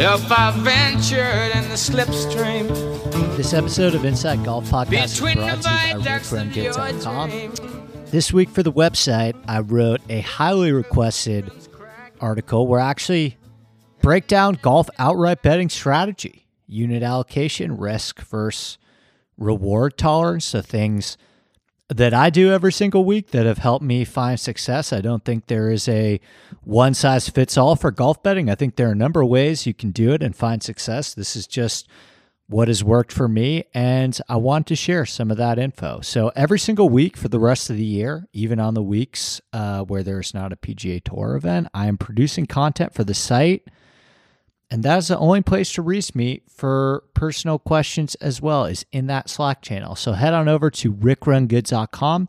If I ventured in the slipstream This episode of Inside Golf Podcast is brought to you by viaducts of your RickRunGoods.com. This week for the website, I wrote a highly requested article where I actually break down golf outright betting strategy, unit allocation, risk versus reward tolerance. So things that I do every single week that have helped me find success. I don't think there is a one size fits all for golf betting. I think there are a number of ways you can do it and find success. This is just what has worked for me, and I want to share some of that info. So every single week for the rest of the year, even on the weeks uh, where there's not a PGA Tour event, I am producing content for the site. And that is the only place to reach me for personal questions as well is in that Slack channel. So head on over to rickrungoods.com,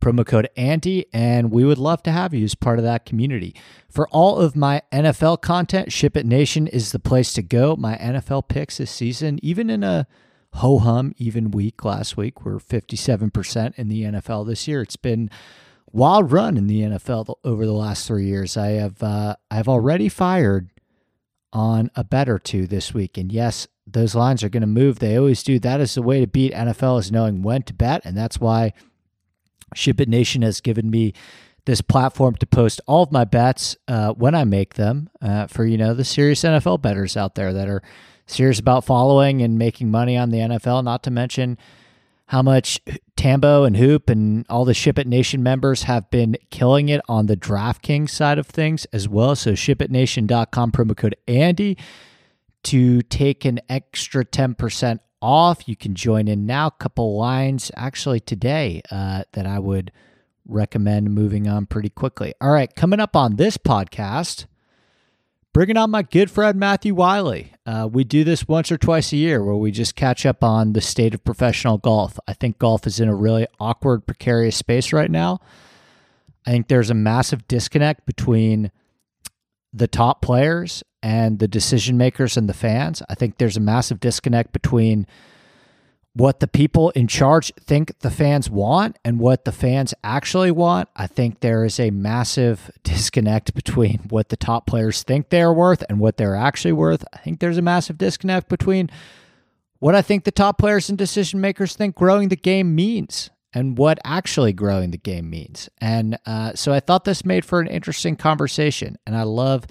promo code Andy, and we would love to have you as part of that community. For all of my NFL content, Ship It Nation is the place to go. My NFL picks this season, even in a ho hum even week last week, we're 57% in the NFL this year. It's been wild run in the NFL over the last three years. I have uh, I've already fired on a bet or two this week. And yes, those lines are going to move. They always do. That is the way to beat NFL is knowing when to bet. And that's why Ship It Nation has given me this platform to post all of my bets uh, when I make them uh, for, you know, the serious NFL bettors out there that are serious about following and making money on the NFL, not to mention how much Tambo and Hoop and all the Ship It Nation members have been killing it on the DraftKings side of things as well. So shipitnation.com promo code Andy to take an extra 10% off. You can join in now. Couple lines actually today uh, that I would recommend moving on pretty quickly. All right, coming up on this podcast, bringing on my good friend Matthew Wiley. Uh, we do this once or twice a year where we just catch up on the state of professional golf. I think golf is in a really awkward, precarious space right now. I think there's a massive disconnect between the top players and the decision makers and the fans. I think there's a massive disconnect between what the people in charge think the fans want and what the fans actually want. I think there is a massive disconnect between what the top players think they're worth and what they're actually worth. I think there's a massive disconnect between what I think the top players and decision makers think growing the game means and what actually growing the game means. And uh, so I thought this made for an interesting conversation. And I love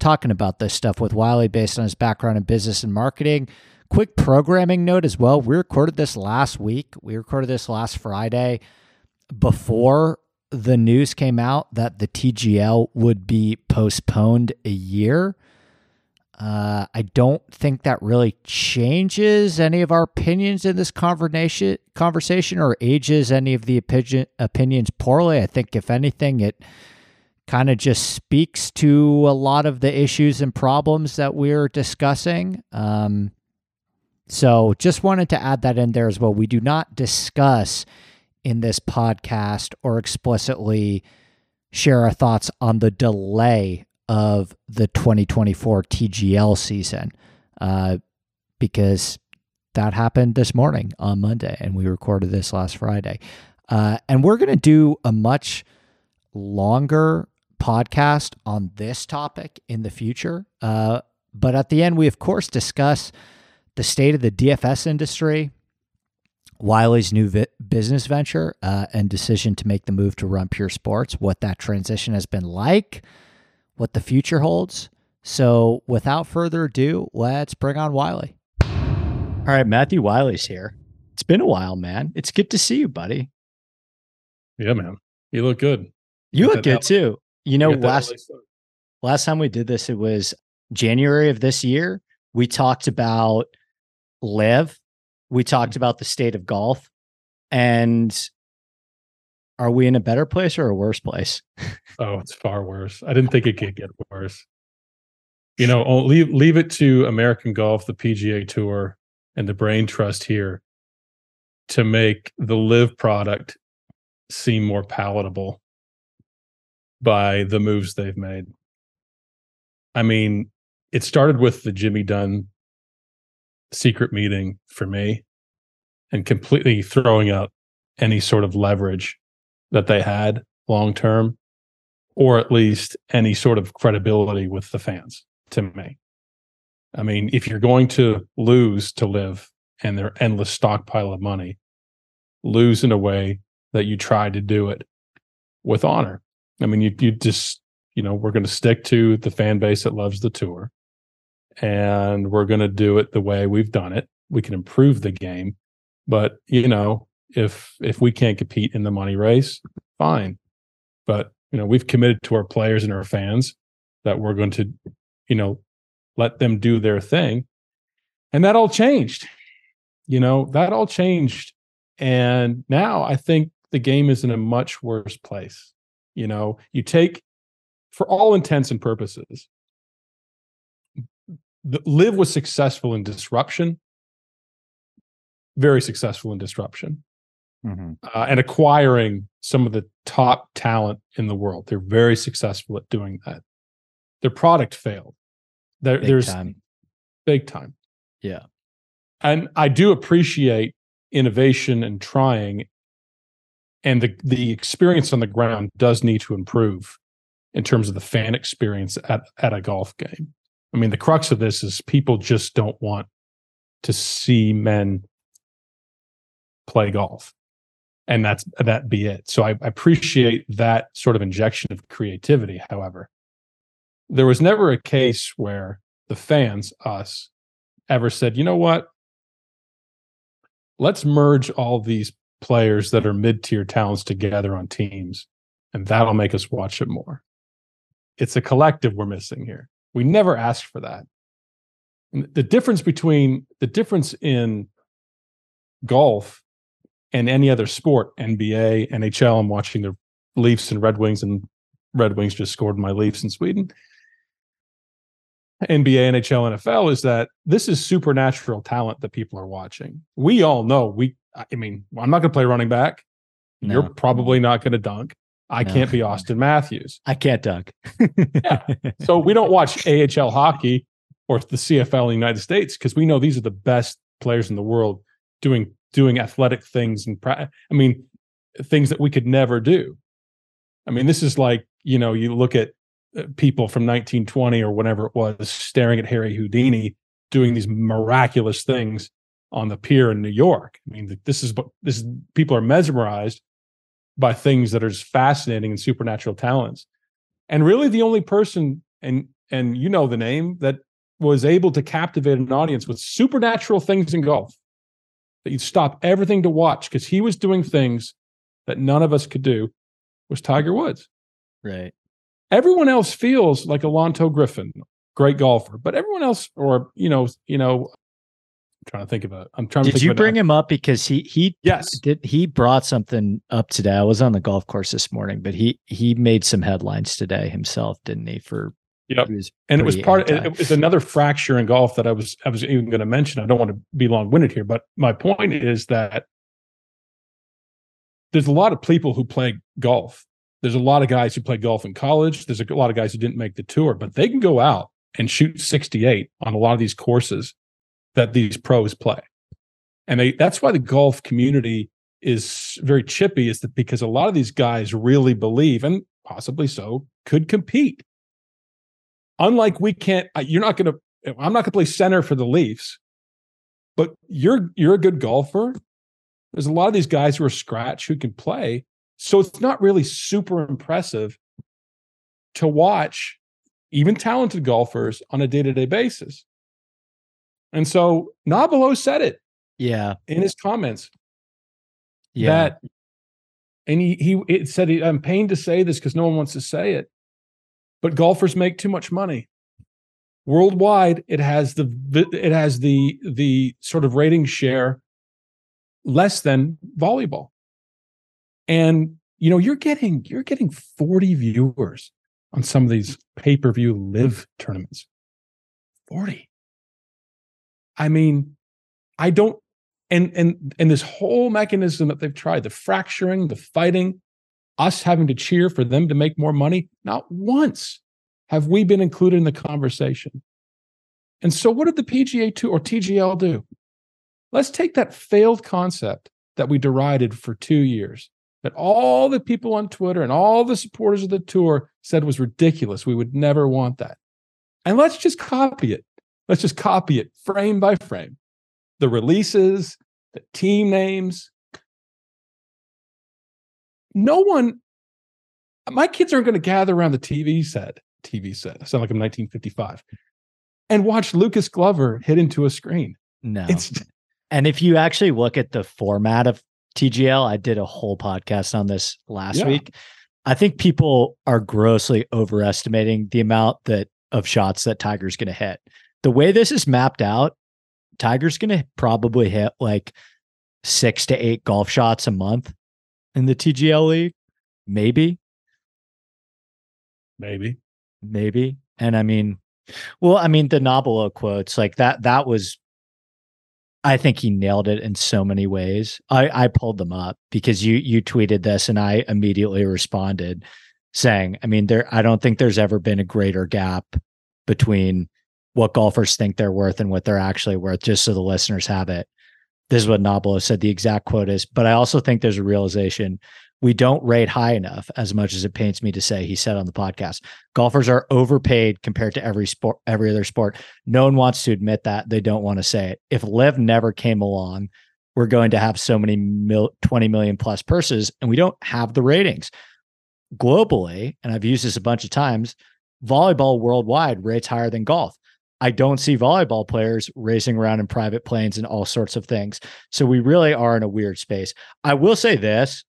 talking about this stuff with Wiley based on his background in business and marketing. Quick programming note as well. We recorded this last week. We recorded this last Friday before the news came out that the TGL would be postponed a year. Uh, I don't think that really changes any of our opinions in this conversation, conversation or ages any of the opinion, opinions poorly. I think, if anything, it kind of just speaks to a lot of the issues and problems that we're discussing. Um, so just wanted to add that in there as well. We do not discuss in this podcast or explicitly share our thoughts on the delay of the 2024 TGL season uh, because that happened this morning on Monday and we recorded this last Friday. Uh, and we're going to do a much longer podcast on this topic in the future. Uh, but at the end, we of course discuss the state of the DFS industry, Wiley's new vi- business venture, uh, and decision to make the move to run pure sports, what that transition has been like, what the future holds. So, without further ado, let's bring on Wiley. All right, Matthew Wiley's here. It's been a while, man. It's good to see you, buddy. Yeah, man. You look good. You Got look good L- too. You know, You last LA last time we did this, it was January of this year. We talked about LIV. We talked mm-hmm. about the state of golf. And are we in a better place or a worse place? Oh, it's far worse. I didn't think it could get worse. You know, oh, leave leave it to American Golf, the PGA Tour, and the Brain Trust here to make the LIV product seem more palatable by the moves they've made. I mean, it started with the Jimmy Dunne secret meeting for me and completely throwing out any sort of leverage that they had long term or at least any sort of credibility with the fans to me. I mean, if you're going to lose to LIV and their endless stockpile of money, lose in a way that you tried to do it with honor. I mean, you you just, you know, we're going to stick to the fan base that loves the tour and we're going to do it the way we've done it. We can improve the game, but you know, if if we can't compete in the money race, fine. But you know, we've committed to our players and our fans that we're going to, you know, let them do their thing. And that all changed. You know, that all changed. And now I think the game is in a much worse place. You know, you take for all intents and purposes, the LIV was successful in disruption, very successful in disruption uh, and acquiring some of the top talent in the world. They're very successful at doing that. Their product failed. There, Big there's time. big time. Yeah. And I do appreciate innovation and trying. And the the experience on the ground does need to improve in terms of the fan experience at, at a golf game. I mean, the crux of this is people just don't want to see men play golf. And that's that be it. So I, I appreciate that sort of injection of creativity. However, there was never a case where the fans, us, ever said, you know what? Let's merge all these players that are mid tier talents together on teams, and that'll make us watch it more. It's a collective we're missing here. We never asked for that. And the difference between the difference in golf and any other sport, NBA, NHL, I'm watching the Leafs and Red Wings, and Red Wings just scored my Leafs in Sweden. NBA, NHL, NFL is that this is supernatural talent that people are watching. We all know we, I mean, I'm not going to play running back. You're probably not going to dunk. I No. can't be Auston Matthews. I can't dunk. So we don't watch AHL hockey or the CFL in the United States because we know these are the best players in the world doing doing athletic things and I mean things that we could never do. I mean this is like, you know, you look at uh, people from 1920 or whatever it was staring at Harry Houdini doing these miraculous things on the pier in New York. I mean this is what this is, people are mesmerized by things that are just fascinating and supernatural talents. And really the only person and and you know the name that was able to captivate an audience with supernatural things in golf that you'd stop everything to watch because he was doing things that none of us could do was Tiger Woods. right. Everyone else feels like a Lanto Griffin, great golfer, but everyone else, or you know, you know, trying to think of a. I'm trying to. Did you bring him up because he he Yes. did he brought something up today? I was on the golf course this morning, but he he made some headlines today himself, didn't he? For Yep. he and it was part. Anti. it was another fracture in golf that I was I was even going to mention. I don't want to be long winded here, but my point is that there's a lot of people who play golf. There's a lot of guys who play golf in college. There's a lot of guys who didn't make the tour, but they can go out and shoot 68 on a lot of these courses that these pros play. And they that's why the golf community is very chippy is that because a lot of these guys really believe and possibly so, could compete. Unlike we can't, you're not going to, I'm not going to play center for the Leafs, but you're you're a good golfer. There's a lot of these guys who are scratch who can play. So it's not really super impressive to watch even talented golfers on a day-to-day basis. And so Nabilo said it. Yeah. In his comments. Yeah. That and he he it said he, I'm pained to say this because no one wants to say it, but golfers make too much money. Worldwide, it has the it has the the sort of rating share less than volleyball. And you know, you're getting you're getting 40 viewers on some of these pay-per-view live tournaments. 40. I mean, I don't and and and this whole mechanism that they've tried, the fracturing, the fighting, us having to cheer for them to make more money, not once have we been included in the conversation. And so what did the PGA 2 or TGL do? Let's take that failed concept that we derided for 2 years that all the people on Twitter and all the supporters of the tour said was ridiculous. We would never want that. And let's just copy it. Let's just copy it frame by frame the releases, the team names. No one, my kids aren't going to gather around the TV set, TV set, I sound like I'm 1955, and watch Lucas Glover hit into a screen. No. It's, and if you actually look at the format of TGL, I did a whole podcast on this last yeah. week. I think people are grossly overestimating the amount that of shots that Tiger's going to hit. The way this is mapped out, Tiger's going to probably hit like six to eight golf shots a month in the TGL league. Maybe. Maybe. Maybe. And I mean, well, I mean, the Nabilo quotes like that, that was, I think he nailed it in so many ways. I, I pulled them up because you, you tweeted this and I immediately responded saying, I mean, there, I don't think there's ever been a greater gap between what golfers think they're worth and what they're actually worth, just so the listeners have it. This is what Nabilo said. The exact quote is, but I also think there's a realization we don't rate high enough as much as it pains me to say, he said on the podcast. Golfers are overpaid compared to every sport, every other sport. No one wants to admit that. They don't want to say it. If LIV never came along, we're going to have so many mil, 20 million plus purses and we don't have the ratings. Globally, and I've used this a bunch of times, volleyball worldwide rates higher than golf. I don't see volleyball players racing around in private planes and all sorts of things. So we really are in a weird space. I will say this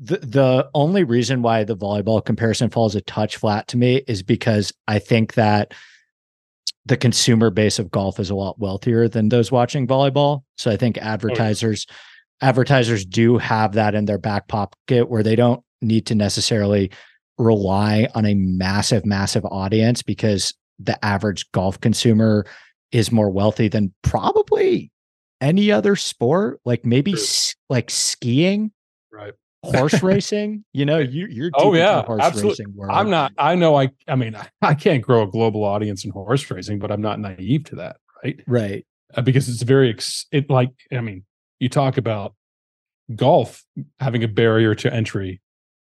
the, the only reason why the volleyball comparison falls a touch flat to me is because I think that the consumer base of golf is a lot wealthier than those watching volleyball. So I think advertisers oh, yeah. advertisers do have that in their back pocket where they don't need to necessarily rely on a massive massive audience because the average golf consumer is more wealthy than probably any other sport, like maybe s- like skiing, right? Horse racing. You know, you, you're oh yeah, absolutely. I'm not. I know. I I mean, I, I can't grow a global audience in horse racing, but I'm not naive to that, right? Right. Uh, because it's very ex- it like I mean, you talk about golf having a barrier to entry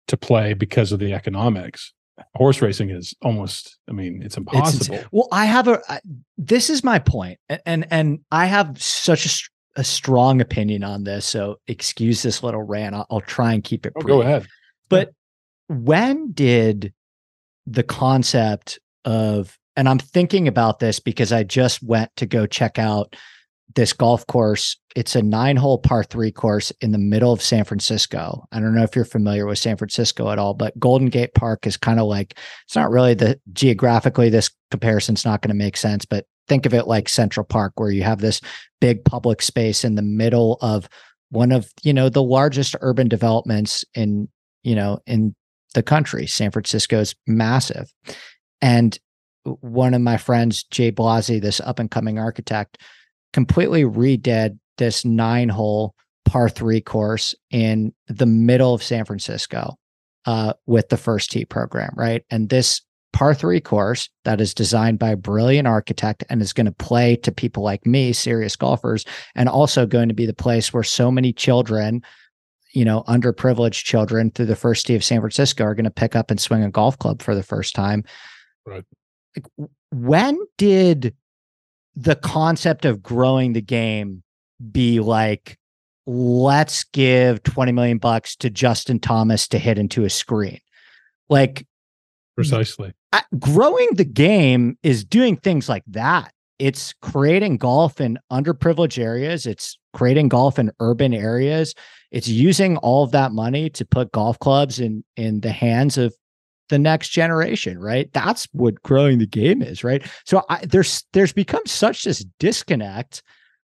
to play because of the economics horse racing is almost i mean it's impossible it's, well i have a I, this is my point and and i have such a, a strong opinion on this so excuse this little rant i'll, I'll try and keep it oh, go ahead but yeah. when did the concept of and i'm thinking about this because i just went to go check out this golf course. It's a nine hole par three course in the middle of San Francisco. I don't know if you're familiar with San Francisco at all, but Golden Gate Park is kind of like, it's not really the geographically, this comparison's not going to make sense, but think of it like Central Park, where you have this big public space in the middle of one of, you know, the largest urban developments in, you know, in the country. San Francisco is massive. And one of my friends, Jay Blasi, this up and coming architect, completely redid this nine hole par three course in the middle of San Francisco uh, with the first tee program, right? And this par three course that is designed by a brilliant architect and is going to play to people like me, serious golfers, and also going to be the place where so many children you know, underprivileged children through the first tee of San Francisco are going to pick up and swing a golf club for the first time. Right. Like, when did the concept of growing the game be like, let's give 20 million bucks to Justin Thomas to hit into a screen? Like, precisely. I, growing the game is doing things like that. It's creating golf in underprivileged areas. It's creating golf in urban areas. It's using all of that money to put golf clubs in in the hands of the next generation, right? That's what growing the game is, right? So I, there's there's become such this disconnect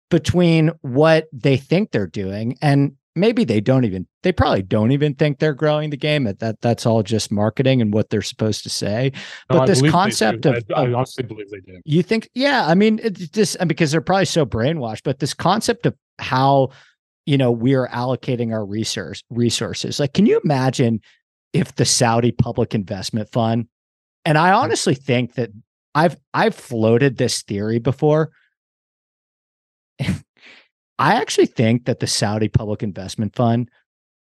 between what they think they're doing and maybe they don't even they probably don't even think they're growing the game that, that that's all just marketing and what they're supposed to say No, but I this concept of, I, I honestly believe they do. you think yeah i mean it's just because they're probably so brainwashed but this concept of how you know we are allocating our resource resources like can you imagine if the saudi public investment fund and i honestly think that i've i've floated this theory before I actually think that the Saudi Public Investment Fund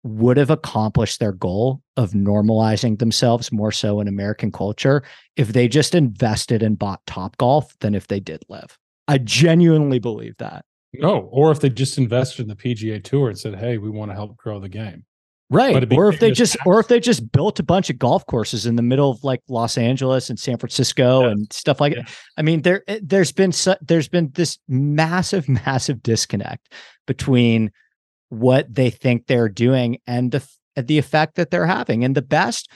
would have accomplished their goal of normalizing themselves more so in American culture if they just invested and bought Topgolf than if they did LIV. I genuinely believe that. No, or if they just invested in the PGA Tour and said, "Hey, we want to help grow the game." Right. Or if they just or if they just built a bunch of golf courses in the middle of like Los Angeles and San Francisco Yes. and stuff like Yeah. that. I mean, there eh, there's been su- there's been this massive, massive disconnect between what they think they're doing and the the effect that they're having. And the best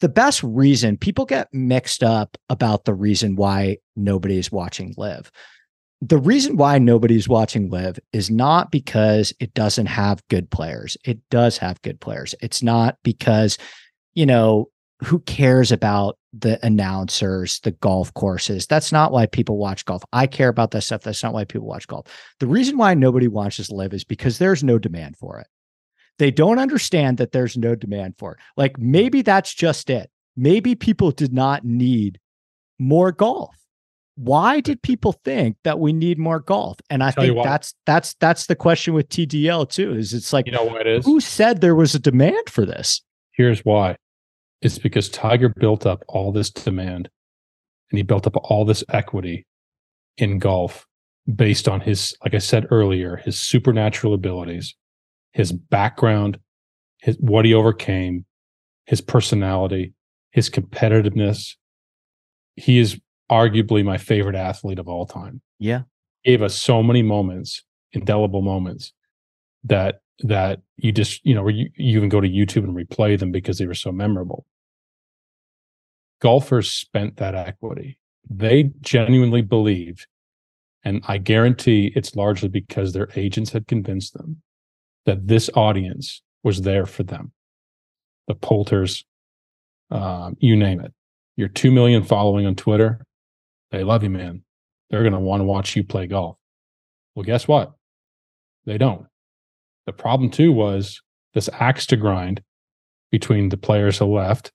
the best reason people get mixed up about the reason why nobody is watching LIV. The reason why nobody's watching LIV is not because it doesn't have good players. It does have good players. It's not because, you know, who cares about the announcers, the golf courses? That's not why people watch golf. I care about that stuff. That's not why people watch golf. The reason why nobody watches LIV is because there's no demand for it. They don't understand that there's no demand for it. Like maybe that's just it. Maybe people did not need more golf. Why did people think that we need more golf? And I Tell think that's that's that's the question with TGL too. Is it's like You know what it is? who said there was a demand for this? Here's why. It's because Tiger built up all this demand and he built up all this equity in golf based on his, like I said earlier, his supernatural abilities, his background, his what he overcame, his personality, his competitiveness. He is arguably my favorite athlete of all time. Yeah. Gave us so many moments, indelible moments that that you just you know you, you even go to YouTube and replay them because they were so memorable. Golfers spent that equity. They genuinely believed, and I guarantee it's largely because their agents had convinced them that this audience was there for them. The Poulters, um, you name it. Your two million following on Twitter, they love you, man. They're going to want to watch you play golf. Well, guess what? They don't. The problem too was this axe to grind between the players who left,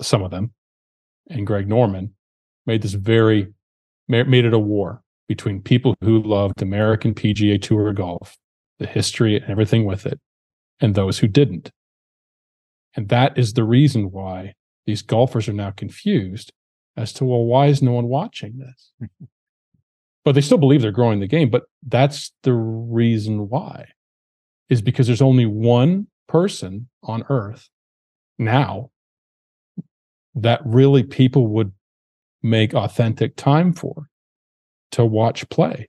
some of them, and Greg Norman made this very made it a war between people who loved American PGA Tour golf, the history and everything with it, and those who didn't. And that is the reason why these golfers are now confused as to well, why is no one watching this? but they still believe they're growing the game. But that's the reason why is because there's only one person on earth now that really people would make authentic time for to watch play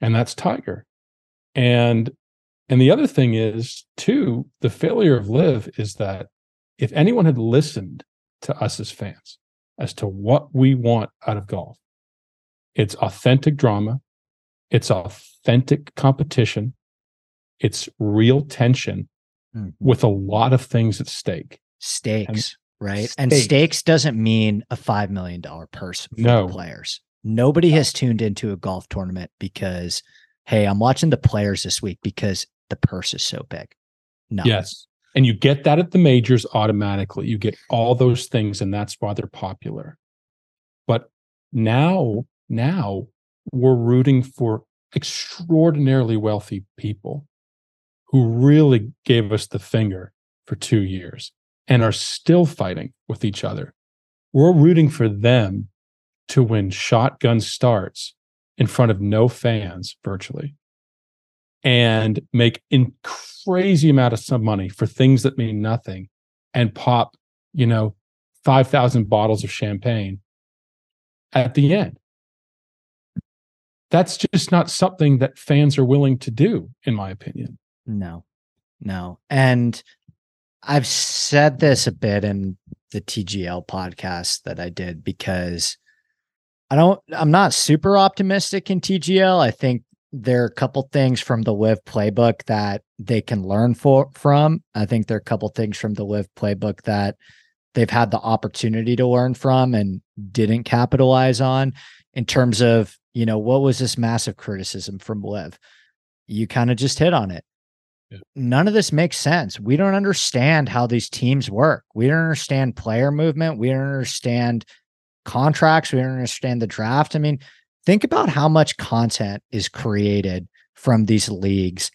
and that's tiger and and the other thing is too the failure of LIV is that if anyone had listened to us as fans as to what we want out of golf it's authentic drama it's authentic competition it's real tension mm-hmm. with a lot of things at stake Stakes, right? And stakes. stakes doesn't mean a $5 million purse for No. players. Nobody has tuned into a golf tournament because, hey, I'm watching the players this week because the purse is so big. No. Yes. And you get that at the majors automatically. You get all those things, and that's why they're popular. But now, now we're rooting for extraordinarily wealthy people who really gave us the finger for two years and are still fighting with each other. We're rooting for them to win shotgun starts in front of no fans virtually and make in crazy amount of some money for things that mean nothing and pop, you know, 5,000 bottles of champagne at the end. That's just not something that fans are willing to do, in my opinion. No, no. And I've said this a bit in the TGL podcast that I did because I don't, I'm not super optimistic in TGL. I think there are a couple things from the LIV playbook that they can learn for from. I think there are a couple things from the LIV playbook that they've had the opportunity to learn from and didn't capitalize on in terms of, you know, what was this massive criticism from LIV? You kind of just hit on it. Yeah. None of this makes sense. We don't understand how these teams work. We don't understand player movement. We don't understand contracts. We don't understand the draft. I mean, think about how much content is created from these leagues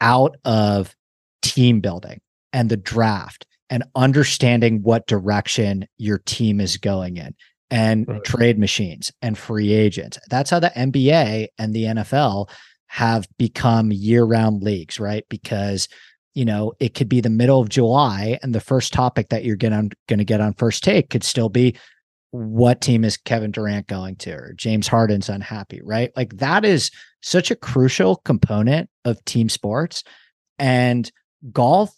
out of team building and the draft and understanding what direction your team is going in and right. trade machines and free agents. That's how the NBA and the NFL have become year-round leagues, right? Because you know, it could be the middle of July and the first topic that you're going to get on first take could still be what team is Kevin Durant going to or James Harden's unhappy, right? Like that is such a crucial component of team sports. And golf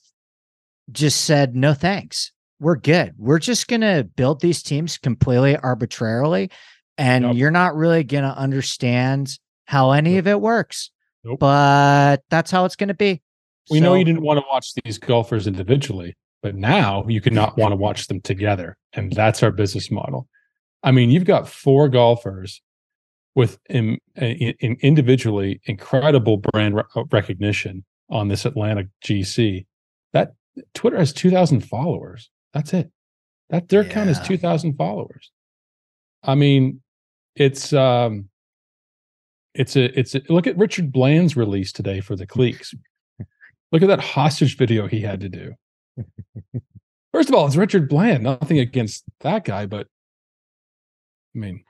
just said, no thanks. We're good. We're just going to build these teams completely arbitrarily. And nope. you're not really going to understand how any nope. of it works. Nope. But that's how it's going to be. We so, know you didn't want to watch these golfers individually. But now you cannot want to watch them together. And that's our business model. I mean, you've got four golfers with in, in, in individually incredible brand re- uh, recognition on this Atlanta GC. That Twitter has 2,000 followers. That's it. That their yeah. count is 2,000 followers. I mean, it's um it's a it's a, look at Richard Bland's release today for the Cleeks. Look at that hostage video he had to do. First of all, it's Richard Bland. Nothing against that guy, but I mean,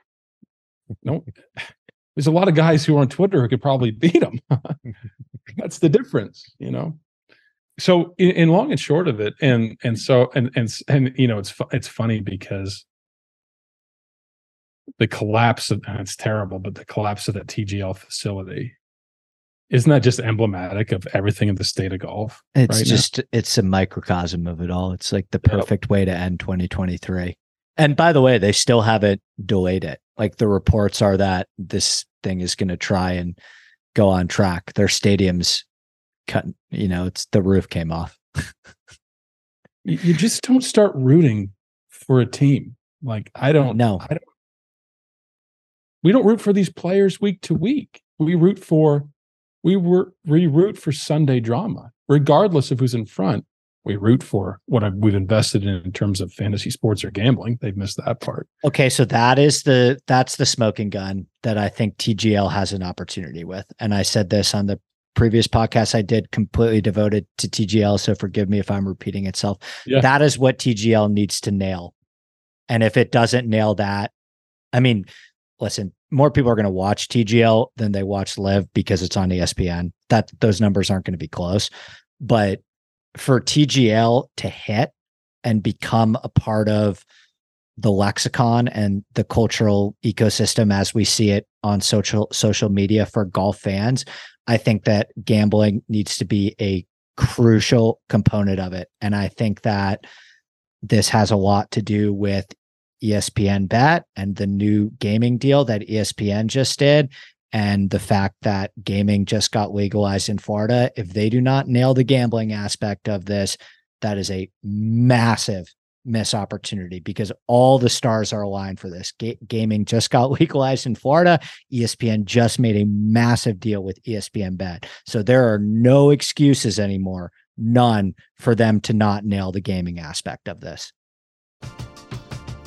no, there's a lot of guys who are on Twitter who could probably beat him. That's the difference, you know. So, in, in, long and short of it, and and so and and and you know, it's it's funny because the collapse of it's terrible, but the collapse of that TGL facility isn't that just emblematic of everything in the state of golf? It's right just now? it's a microcosm of it all. It's like the perfect yep. way to end 2023. And by the way, they still haven't delayed it. Like the reports are that this thing is going to try and go on track. Their stadiums cut, you know, it's the roof came off. you just don't start rooting for a team. Like I don't know. We don't root for these players week to week. We root for we were we root for Sunday drama, regardless of who's in front. We root for what I've, we've invested in in terms of fantasy sports or gambling. They've missed that part. Okay, so that is the that's the smoking gun that I think TGL has an opportunity with. And I said this on the previous podcast I did completely devoted to TGL. So forgive me if I'm repeating itself. Yeah. That is what TGL needs to nail. And if it doesn't nail that, I mean, listen, more people are going to watch TGL than they watch LIV because it's on ESPN. That those numbers aren't going to be close. But for TGL to hit and become a part of the lexicon and the cultural ecosystem as we see it on social social media for golf fans, I think that gambling needs to be a crucial component of it. And I think that this has a lot to do with ESPN Bet and the new gaming deal that ESPN just did, and the fact that gaming just got legalized in Florida, if they do not nail the gambling aspect of this, that is a massive miss opportunity because all the stars are aligned for this. Ga- gaming just got legalized in Florida. ESPN just made a massive deal with ESPN Bet. So there are no excuses anymore, none for them to not nail the gaming aspect of this.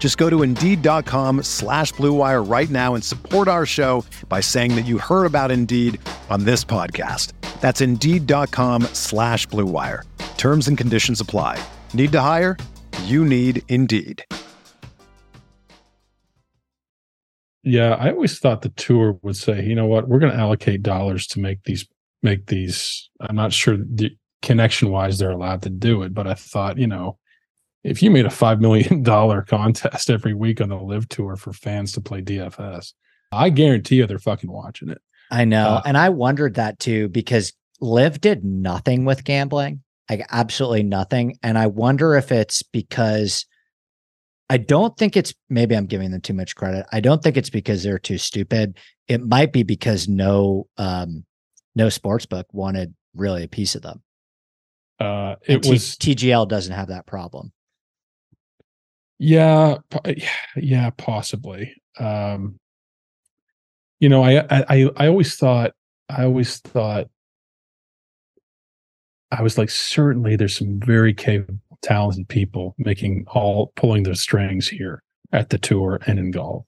Just go to Indeed.com slash BlueWire right now and support our show by saying that you heard about Indeed on this podcast. That's Indeed.com slash BlueWire. Terms and conditions apply. Need to hire? You need Indeed. Yeah, I always thought the tour would say, you know what, we're going to allocate dollars to make these make these. I'm not sure the connection wise they're allowed to do it, but I thought, you know, if you made a five million dollar contest every week on the LIV tour for fans to play DFS, I guarantee you they're fucking watching it. I know. Uh, and I wondered that too because LIV did nothing with gambling, like absolutely nothing. And I wonder if it's because I don't think it's maybe I'm giving them too much credit. I don't think it's because they're too stupid. It might be because no um no sports book wanted really a piece of them. Uh, it T- was TGL doesn't have that problem. Yeah, yeah, possibly. Um, you know, I, I, I- always thought, I always thought, I was like, certainly there's some very capable, talented people making all pulling their strings here at the tour and in golf.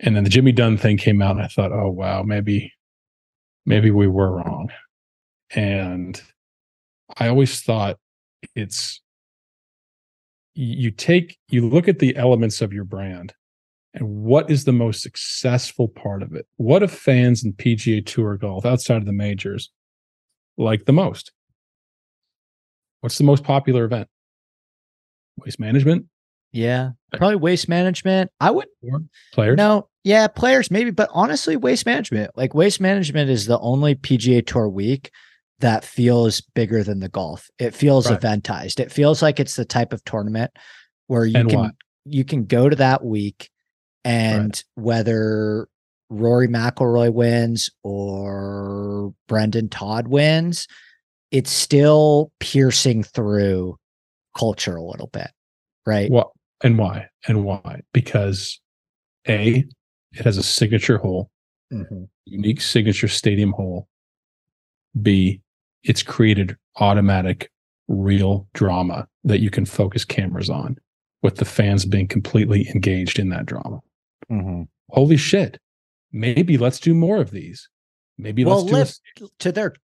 And then the Jimmy Dunne thing came out, and I thought, oh wow, maybe, maybe we were wrong. And I always thought it's you take you look at the elements of your brand and what is the most successful part of it what do fans in pga tour golf outside of the majors like the most what's the most popular event waste management Yeah. Eh. Probably waste management. I would players No, yeah, players maybe, but honestly, waste management. Like waste management is the only PGA Tour week that feels bigger than the golf. It feels Right. eventized. It feels like it's the type of tournament where you And can why? you can go to that week and whether Rory McIlroy wins or Brendon Todd wins, it's still piercing through culture a little bit, right? what and why and why because a it has a signature hole Mhm. unique signature stadium hole. B, it's created automatic real drama that you can focus cameras on with the fans being completely engaged in that drama. Mhm. Holy shit. Maybe let's do more of these. Maybe Well, let's do a- to their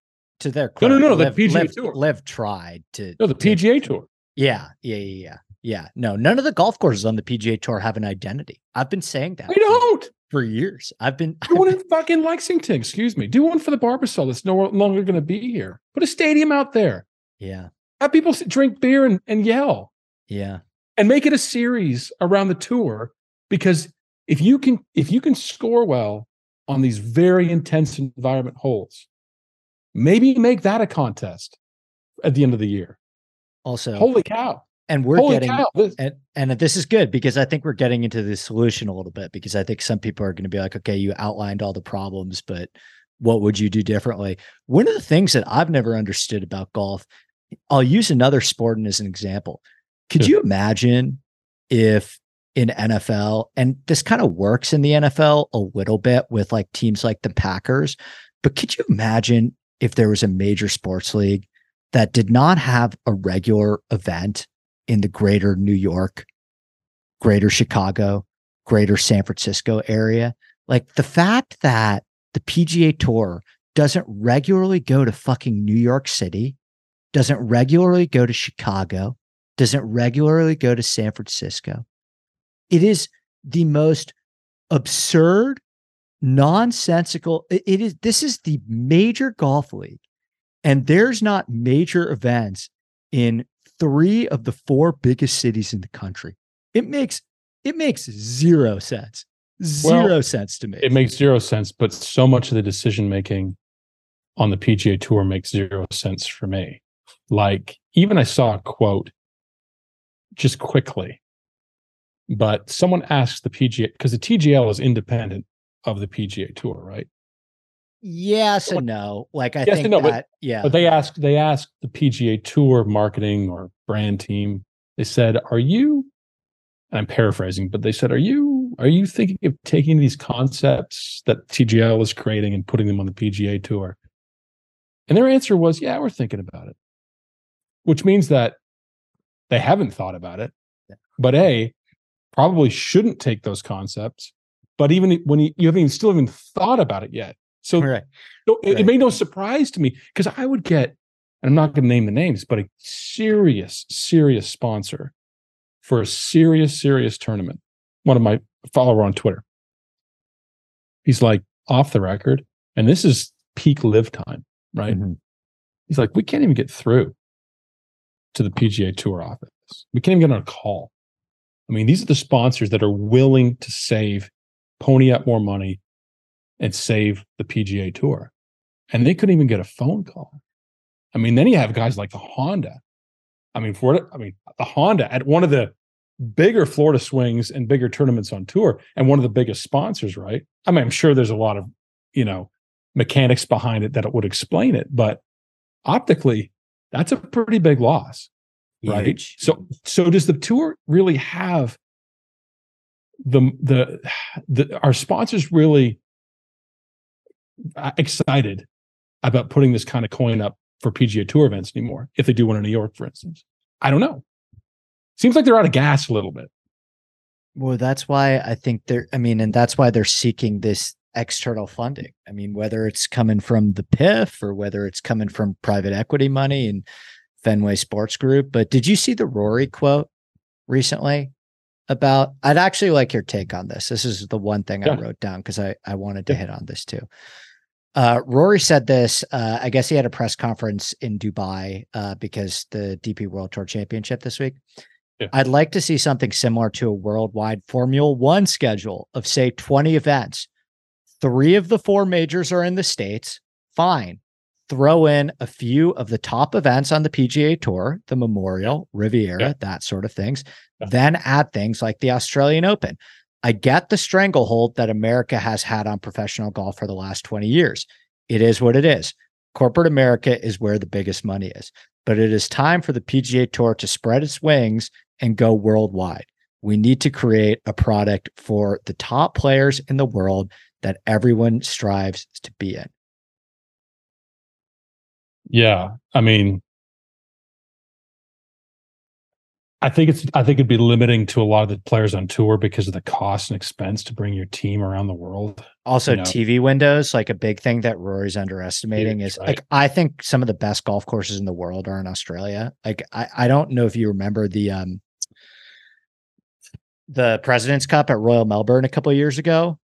to their No, no, credit, no, the PGA Liv, Tour. Liv tried to no, the to- PGA tour. Yeah, yeah, yeah, yeah, yeah. No, none of the golf courses on the PGA Tour have an identity. I've been saying that We don't. For years. I've been Do one in fucking Lexington, excuse me. Do one for the Barbasol that's no longer going to be here. Put a stadium out there. yeah, Have people drink beer and, and yell. yeah, and make it a series around the tour because if you can if you can score well on these very intense environment holes maybe make that a contest at the end of the year also holy cow and we're holy getting cow this- and and this is good because I think we're getting into the solution a little bit because I think some people are going to be like, okay, you outlined all the problems, but what would you do differently? One of the things that I've never understood about golf, I'll use another sport as an example. Could Sure. you imagine if in NFL, and this kind of works in the NFL a little bit with like teams like the Packers, but could you imagine if there was a major sports league that did not have a regular event in the greater New York, greater Chicago, greater San Francisco area. Like the fact that the PGA Tour doesn't regularly go to fucking New York City, doesn't regularly go to Chicago, doesn't regularly go to San Francisco. It is the most absurd, nonsensical. it- is this is the major golf league, and there's not major events in three of the four biggest cities in the country. It makes it makes zero sense. zero Well, sense to me. It makes zero sense, but so much of the decision making on the PGA Tour makes zero sense for me. Like, even I saw a quote just quickly, but someone asked the PGA because the TGL is independent of the PGA Tour, right? Yes and no. Like I Yes think no, but- that yeah. But they asked they asked the PGA Tour marketing or brand team. They said, "Are you?" And I'm paraphrasing, but they said, "Are you are you thinking of taking these concepts that TGL is creating and putting them on the PGA Tour?" And their answer was, "Yeah, we're thinking about it," which means that they haven't thought about it. But a probably shouldn't take those concepts. But even when you, you haven't even still haven't thought about it yet, so right. so it, it made no surprise to me because I would get, and I'm not going to name the names, but a serious, serious sponsor for a serious, serious tournament. One of my follower on Twitter. He's like off the record, and this is peak LIV time, right? Mhm. He's like, we can't even get through to the PGA Tour office. We can't even get on a call. I mean, these are the sponsors that are willing to save, pony up more money, and save the PGA Tour. And they couldn't even get a phone call. I mean, then you have guys like the Honda. I mean, for I mean, the Honda at one of the bigger Florida swings and bigger tournaments on tour, and one of the biggest sponsors, right? I mean, I'm sure there's a lot of, you know, mechanics behind it that it would explain it, but optically, that's a pretty big loss right Huge. so so does the tour really have the the the our sponsors really Uh, excited about putting this kind of coin up for PGA Tour events anymore if they do one in New York for instance I don't know seems like they're out of gas a little bit Well, that's why I think they're, I mean, and that's why they're seeking this external funding. I mean, whether it's coming from the PIF or whether it's coming from private equity money and Fenway Sports Group. But did you see the Rory quote recently about? I'd actually like your take on this. This is the one thing I wrote down because I, I wanted to Yeah. hit on this too. Uh, Rory said this. Uh, I guess he had a press conference in Dubai uh, because the DP World Tour Championship this week. Yeah. I'd like to see something similar to a worldwide Formula One schedule of, say, 20 events. Three of the four majors are in the States. Fine. Throw in a few of the top events on the PGA Tour, the Memorial, Riviera, Yeah. that sort of things. Yeah. Then add things like the Australian Open. I get the stranglehold that America has had on professional golf for the last 20 years. It is what it is. Corporate America is where the biggest money is. But it is time for the PGA Tour to spread its wings and go worldwide. We need to create a product for the top players in the world that everyone strives to be in. Yeah I mean I think it's I think it'd be limiting to a lot of the players on tour because of the cost and expense to bring your team around the world Also, You know. TV windows, like a big thing that Rory's underestimating Huge, is right. like I think some of the best golf courses in the world are in Australia. Like I, I don't know if you remember the um the President's Cup at Royal Melbourne a couple of years ago,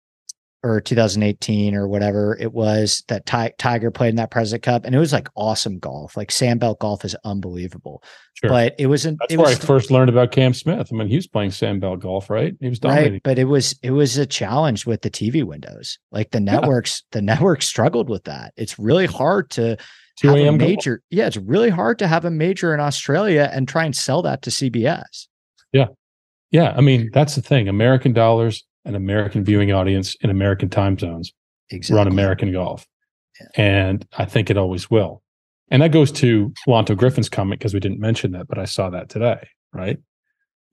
or 2018 or whatever it was that Ti- Tiger played in that President Cup, and it was like awesome golf. Like Sandbelt golf is unbelievable, sure but it was an That's it where I first learned about Cam Smith. I mean, he was playing Sandbelt golf, right? He was dominating. right but it was it was a challenge with the tv windows like the networks the network struggled with that it's really hard to 2 have a golf. major yeah it's really hard to have a major in australia and try and sell that to cbs Yeah, Yeah, I mean that's the thing. American dollars, an American viewing audience in American time zones exactly run American golf, Yeah. and I think it always will. And that goes to Lanto Griffin's comment because we didn't mention that, but I saw that today, right?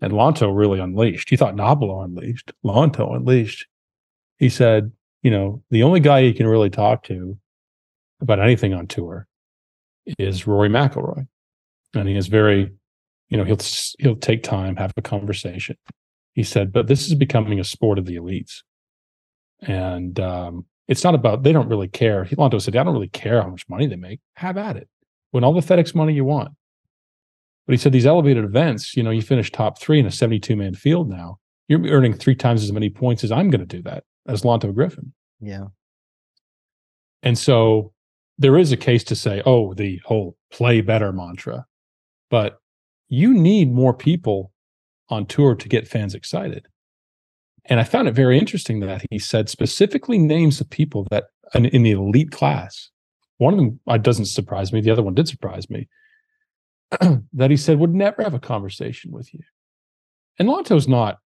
And Lanto really unleashed. He thought Nobilo unleashed. Lanto unleashed. He said, you know, the only guy you can really talk to about anything on tour is Rory McIlroy, and he is very, you know, he'll he'll take time, have a conversation. He said, but this is becoming a sport of the elites, and um, it's not about they don't really care. Lanto said, I don't really care how much money they make. Have at it. Win all the FedEx money you want. But he said these elevated events, you know, you finish top three in a 72 man field now. You're earning three times as many points as I'm going to do that as Lanto Griffin. yeah And so there is a case to say, oh, the whole play better mantra. But you need more people on tour to get fans excited. And I found it very interesting that he said specifically names of people that in, the elite class. One of them uh, doesn't surprise me. The other one did surprise me. that he said would never have a conversation with you. And Lanto's not,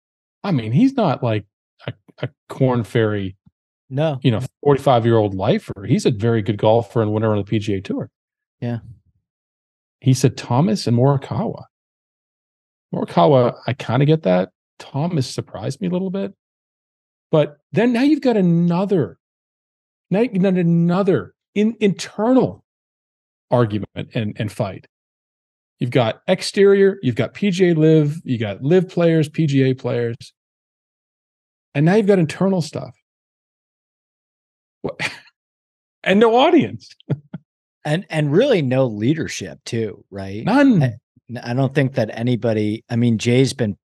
I mean, he's not like a, a Korn Ferry, No. you know, 45 year old lifer. He's a very good golfer and winner on the PGA Tour. Yeah. He said Thomas and Morikawa. Morikawa, I kind of get that. Thomas surprised me a little bit. But then now you've got another, now you've got another in, internal argument and, and fight. You've got exterior, you've got PGA LIV, you got LIV players, PGA players, and now you've got internal stuff. What? and no audience, And and really no leadership too, right? none. I- I don't think that anybody. I mean, Jay's been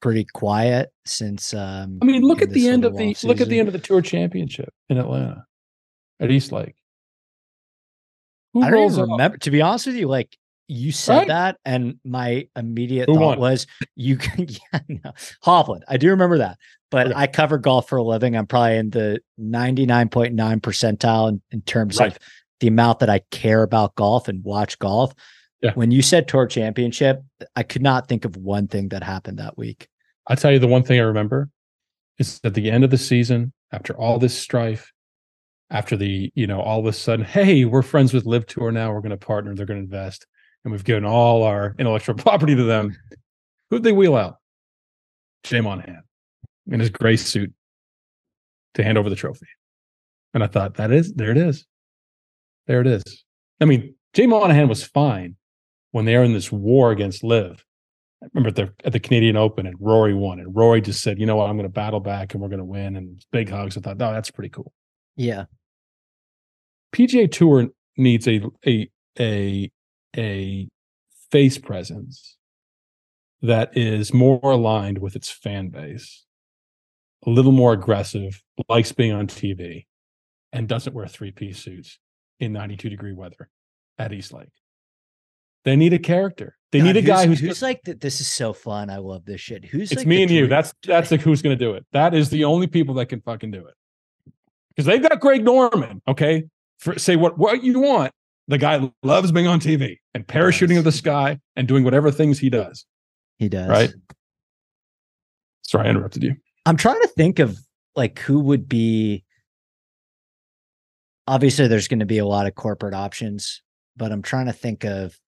pretty quiet since. Um, I mean, look at the end of the off look at the end of the tour championship in Atlanta at East Lake. Who I don't even remember. To be honest with you, like you said Right. that, and my immediate Who thought won? was you. can- yeah, no, Hovland. I do remember that, but Okay. I cover golf for a living. I'm probably in the 99.9 percentile in, in terms Right. of the amount that I care about golf and watch golf. Yeah. When you said tour championship, I could not think of one thing that happened that week. I'll tell you the one thing I remember is at the end of the season, after all this strife, after the, you know, all of a sudden, hey, we're friends with LIV Tour now. We're going to partner. They're going to invest. And we've given all our intellectual property to them. Who'd they wheel out? Jay Monahan in his gray suit to hand over the trophy. And I thought, that is, there it is. There it is. I mean, Jay Monahan was fine when they were in this war against LIV. I remember at the at the Canadian Open and Rory won, and Rory just said, "You know what? I'm going to battle back, and we're going to win." And big hugs. I thought, "No, that's pretty cool." Yeah. PGA Tour needs a a a a face presence that is more aligned with its fan base, a little more aggressive, likes being on TV, and doesn't wear three piece suits in 92 degree weather at East Lake. They need a character. They need God, a guy who's, who's, who's like th- this is so fun. I love this shit. Who's it's like me and you. That's that's like who's going to do it. That is the only people that can fucking do it. Because they've got Greg Norman. Okay, For, say what what you want. The guy loves being on TV and parachuting to the sky and doing whatever things he does. he does Right. Sorry, I interrupted you. I'm trying to think of like who would be. Obviously, there's going to be a lot of corporate options, but I'm trying to think of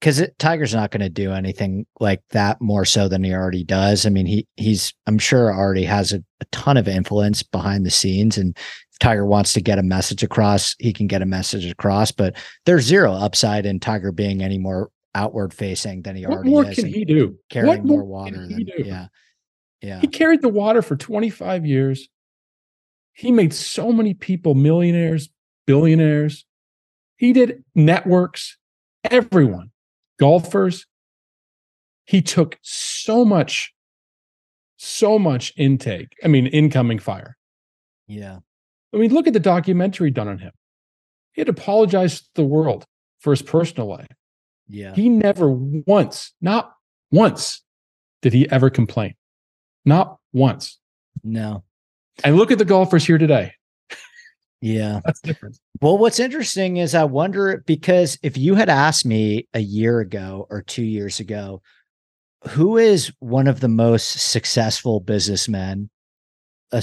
because Tiger's not going to do anything like that more so than he already does. I mean, he he's I'm sure already has a, a ton of influence behind the scenes, and if Tiger wants to get a message across, he can get a message across. But there's zero upside in Tiger being any more outward facing than he What already more is. can he do? carrying What more can water he than yeah, yeah. He carried the water for 25 years. He made so many people millionaires, billionaires. He did networks, everyone, golfers. He took so much, so much intake. I mean, incoming fire. Yeah. I mean, look at the documentary done on him. He had apologized to the world for his personal life. Yeah. He never once, not once, did he ever complain. Not once. No. And look at the golfers here today. Yeah. That's different. Well, what's interesting is I wonder because if you had asked me a year ago or two years ago, who is one of the most successful businessmen, a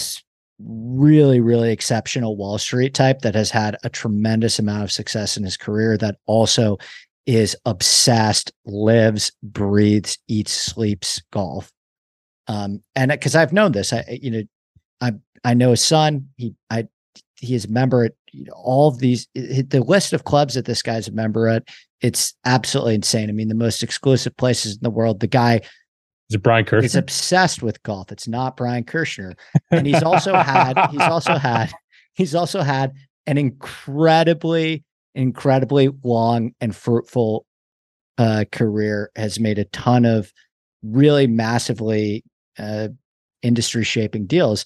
really, really exceptional Wall Street type that has had a tremendous amount of success in his career that also is obsessed, lives, breathes, eats, sleeps golf. Um, and because I've known this, I you know, I I know his son. He I he is a member at you know, all of these the list of clubs that this guy's a member at it's absolutely insane. I mean the most exclusive places in the world the guy Is it Brian Kirschner? is obsessed with golf. It's not brian kirschner and he's also had he's also had he's also had an incredibly incredibly long and fruitful uh career has made a ton of really massively uh industry shaping deals.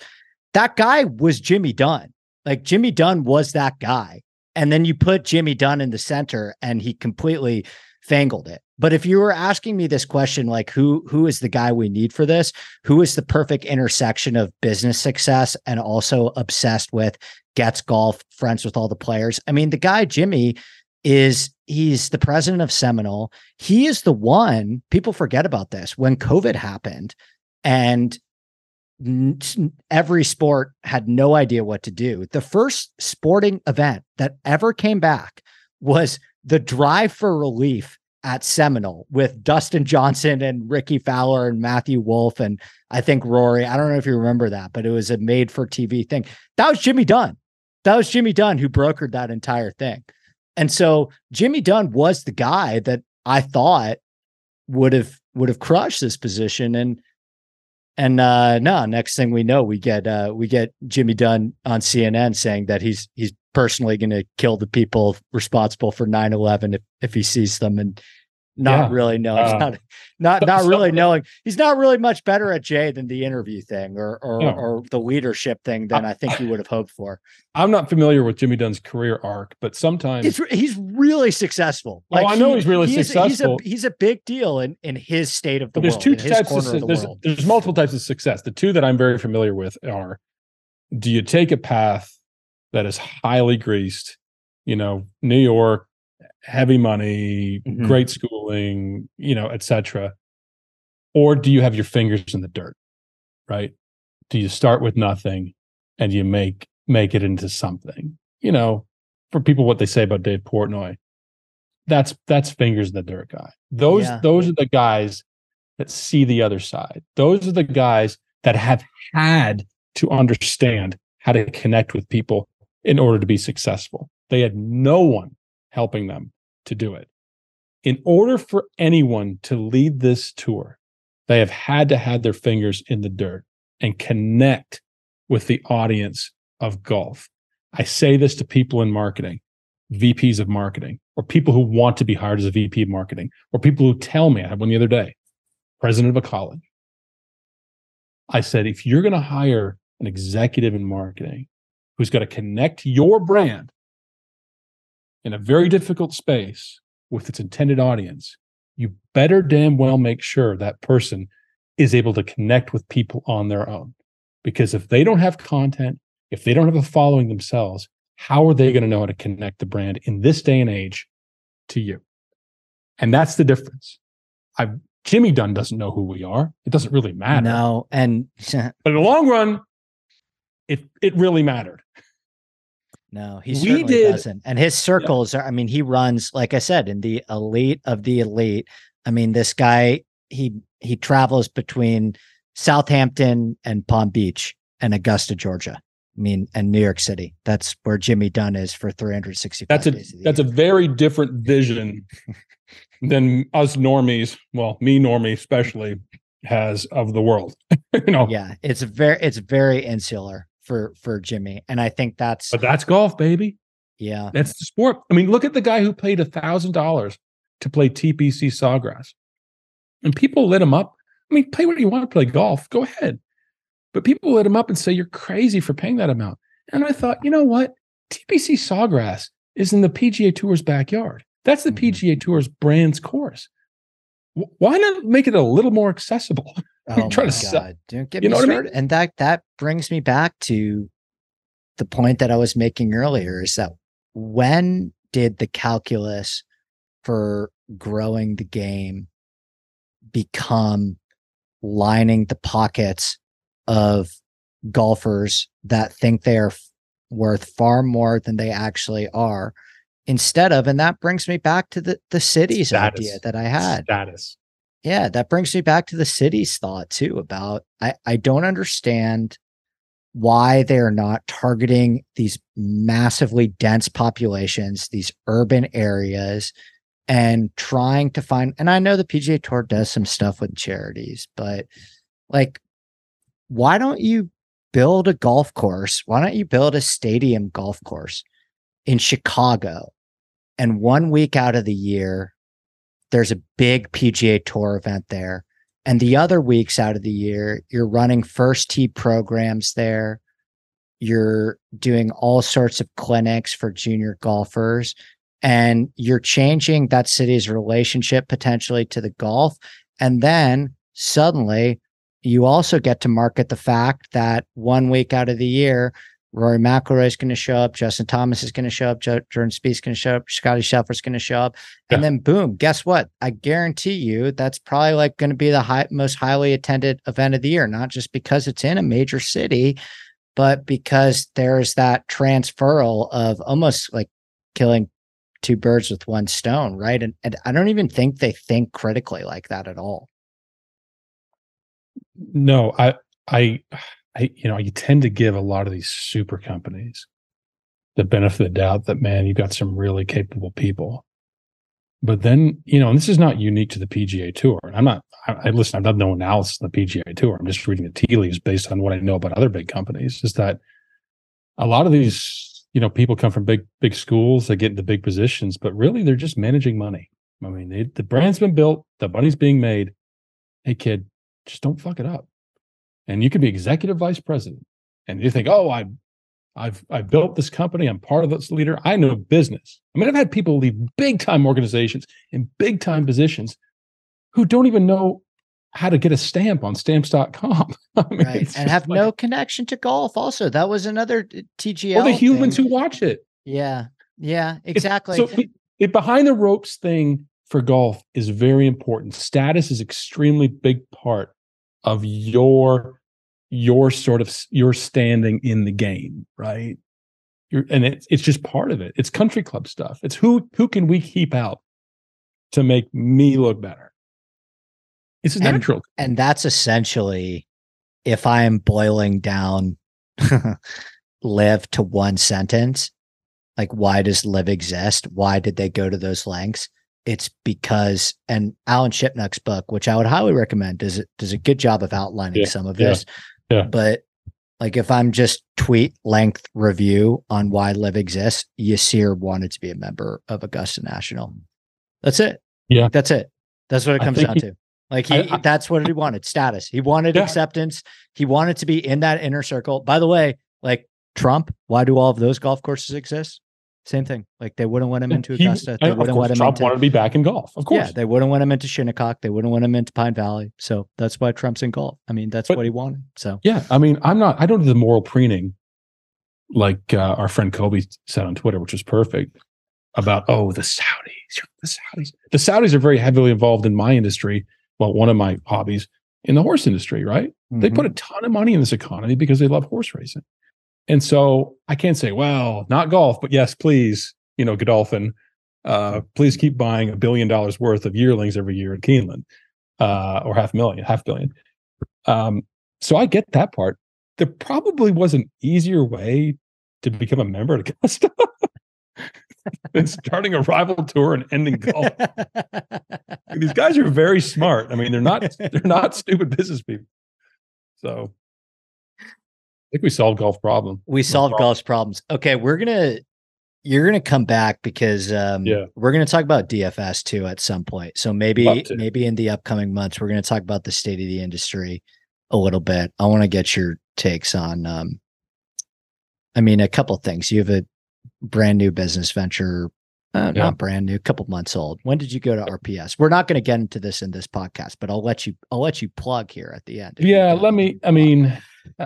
That guy was jimmy dunne like Jimmy Dunne was that guy. And then you put Jimmy Dunne in the center and he completely fangled it. But if you were asking me this question, like who who is the guy we need for this? Who is the perfect intersection of business success and also obsessed with gets golf, friends with all the players? I mean, the guy Jimmy is he's the president of Seminole. He is the one people forget about this when COVID happened and every sport had no idea what to do. The first sporting event that ever came back was the drive for relief at Seminole with Dustin Johnson and Rickie Fowler and Matthew Wolff and I think Rory. I don't know if you remember that, but it was a made for TV thing. That was Jimmy Dunne. That was Jimmy Dunne who brokered that entire thing. And so Jimmy Dunne was the guy that I thought would have would have crushed this position and and uh no, next thing we know, we get uh we get Jimmy Dunne on CNN saying that he's he's personally going to kill the people responsible for 9-11 if, if he sees them. And not yeah. really knowing uh, not not, not so, really knowing he's not really much better at jay than the interview thing or or, no. or the leadership thing than i, I think he would have hoped for i'm not familiar with jimmy dunne's career arc but sometimes it's, he's really successful like oh, i know he, he's really he's, successful he's a, he's a big deal in in his state of the world. there's world two types of, of the there's, world. there's multiple types of success the two that i'm very familiar with are do you take a path that is highly greased you know new york heavy money, mm-hmm. great schooling, you know, etc. Or do you have your fingers in the dirt? Right? Do you start with nothing and you make make it into something? You know, for people what they say about Dave Portnoy, that's that's fingers in the dirt guy. Those yeah. those are the guys that see the other side. Those are the guys that have had to understand how to connect with people in order to be successful. They had no one helping them to do it. In order for anyone to lead this tour, they have had to have their fingers in the dirt and connect with the audience of golf. I say this to people in marketing, VPs of marketing, or people who want to be hired as a VP of marketing, or people who tell me, I had one the other day, president of a college. I said, if you're going to hire an executive in marketing who's going to connect your brand in a very difficult space with its intended audience, you better damn well make sure that person is able to connect with people on their own. Because if they don't have content, if they don't have a following themselves, how are they going to know how to connect the brand in this day and age to you? And that's the difference. I Jimmy Dunne doesn't know who we are. It doesn't really matter. No, and but in the long run, it it really mattered. No, he certainly did. doesn't. And his circles yeah. are, I mean, he runs, like I said, in the elite of the elite. I mean, this guy, he he travels between Southampton and Palm Beach and Augusta, Georgia. I mean, and New York City. That's where Jimmy Dunne is for 365 That's a that's year. a very different vision than us normies. Well, me normie especially has of the world. you know. Yeah, it's very it's very insular for for Jimmy, and I think that's but that's golf, baby. Yeah, that's the sport. I mean, look at the guy who paid a thousand dollars to play TPC Sawgrass, and people lit him up. I mean, play what you want to play golf, go ahead. But people lit him up and say you're crazy for paying that amount. And I thought, you know what? TPC Sawgrass is in the PGA Tour's backyard. That's the mm-hmm. PGA Tour's brand's course. Why not make it a little more accessible? Oh try to sell. Don't get you me know started. I mean? And that that brings me back to the point that I was making earlier is that when did the calculus for growing the game become lining the pockets of golfers that think they are f- worth far more than they actually are instead of and that brings me back to the the city's Status. idea that I had Status yeah, that brings me back to the city's thought too about I, I don't understand why they're not targeting these massively dense populations, these urban areas, and trying to find. And I know the PGA Tour does some stuff with charities, but like, why don't you build a golf course? Why don't you build a stadium golf course in Chicago? And one week out of the year, there's a big PGA Tour event there. And the other weeks out of the year, you're running first tee programs there. You're doing all sorts of clinics for junior golfers. and you're changing that city's relationship potentially to the golf. And then suddenly you also get to market the fact that one week out of the year, Rory McIlroy is going to show up, Justin Thomas is going to show up, jo- Jordan Spieth is going to show up, Scotty Scheffler is going to show up, and Yeah. then boom, guess what? I guarantee you that's probably like going to be the high, most highly attended event of the year, not just because it's in a major city, but because there's that transferal of almost like killing two birds with one stone, right? And, and I don't even think they think critically like that at all. No, I, I, I, you know, you tend to give a lot of these super companies the benefit of the doubt that man, you've got some really capable people. But then, you know, and this is not unique to the PGA Tour. And I'm not. I, I listen. I've done no analysis on the PGA Tour. I'm just reading the tea leaves based on what I know about other big companies. Is that a lot of these, you know, people come from big, big schools. They get into big positions, but really they're just managing money. I mean, they, the brand's been built, the money's being made. Hey, kid, just don't fuck it up. And you could be executive vice president, and you think, oh, I, I've I built this company. I'm part of this leader. I know business. I mean, I've had people leave big time organizations in big time positions who don't even know how to get a stamp on stamps.com. I mean, right and have like- no connection to golf also that was another uh, t- tgl well, the humans thing. who watch it. yeah yeah exactly So it, it behind the ropes thing for golf is very important. Status is extremely big part of your your sort of your standing in the game, right? You're, and it's it's just part of it. It's country club stuff. It's who who can we keep out to make me look better. It's And- natural. and that's essentially if i'm boiling down LIV to one sentence like why does LIV exist why did they go to those lengths it's because and alan shipnuck's book which i would highly recommend does it does a good job of outlining Yeah, some of yeah, this. yeah. but like if i'm just tweet length review on why LIV exists yasir wanted to be a member of augusta national. That's it. Yeah. that's it. That's what it comes down he- to. Like he, I- I- that's what he wanted status. He wanted Yeah. acceptance. He wanted to be in that inner circle. By the way like trump why do all of those golf courses exist same thing like they wouldn't let him into He- augusta they wouldn't course, let him Trump into wanted to be back in golf. Of course. yeah they wouldn't let him into shinnecock they wouldn't let him into pine valley so that's why trump's in golf i mean that's But- what he wanted so Yeah, I mean, I'm not. I don't do the moral preening, like uh, our friend Kobe said on Twitter, which was perfect. About oh, the Saudis, the Saudis, the Saudis are very heavily involved in my industry. Well, one of my hobbies in the horse industry, right? They Mhm. put a ton of money in this economy because they love horse racing, and so I can't say, well, not golf, but yes, please, you know, Godolphin, uh, please keep buying a billion dollars worth of yearlings every year at Keeneland, uh, or half million, half billion. Um, so I get that part. There probably was an easier way to become a member at Augusta than starting a rival tour and ending golf. These guys are very smart. I mean, they're not they're not stupid business people. So think we solved golf problem. we solved problem. golf's problems. Okay, we're gonna you're gonna come back because um Yeah. we're gonna talk about DFS too at some point. So maybe maybe in the upcoming months we're gonna talk about the state of the industry a little bit. I want to get your takes on um I mean a couple things. You have a brand new business venture. Uh, Yeah. Not brand new, a couple months old. When did you go to RPS? We're not going to get into this in this podcast, but I'll let you. I'll let you plug here at the end. Yeah, let me. I mean,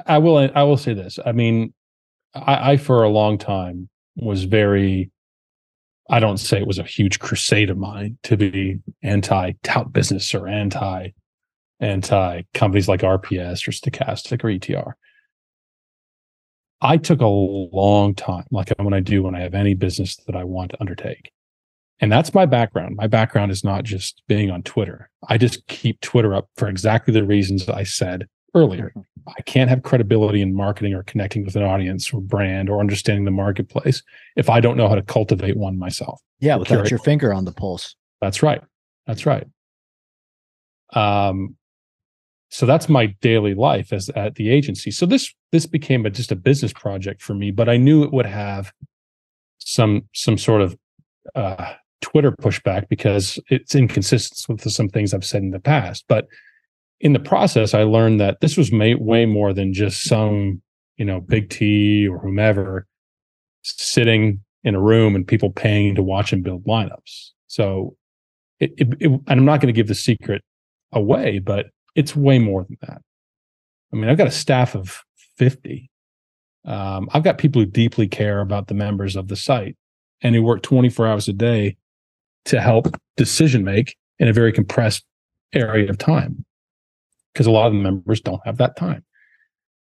I- will. I will say this. I mean, I, I for a long time was very. I don't say it was a huge crusade of mine to be anti tout business or anti anti companies like RPS or Stokastic or ETR. I took a long time, like when I do when I have any business that I want to undertake. And that's my background. My background is not just being on Twitter. I just keep Twitter up for exactly the reasons I said earlier. I can't have credibility in marketing or connecting with an audience or brand or understanding the marketplace if I don't know how to cultivate one myself. yeah, without your finger on the pulse. That's right. That's right. Um, so that's my daily life as at the agency. So this this became a, just a business project for me, but I knew it would have some some sort of uh, Twitter pushback because it's inconsistent with some things I've said in the past. But in the process, I learned that this was may, way more than just some you know big T or whomever sitting in a room and people paying to watch him build lineups. So, it, it, it and I'm not going to give the secret away, but it's way more than that. I mean, I've got a staff of 50. Um, I've got people who deeply care about the members of the site and who work 24 hours a day to help decision make in a very compressed area of time because a lot of the members don't have that time.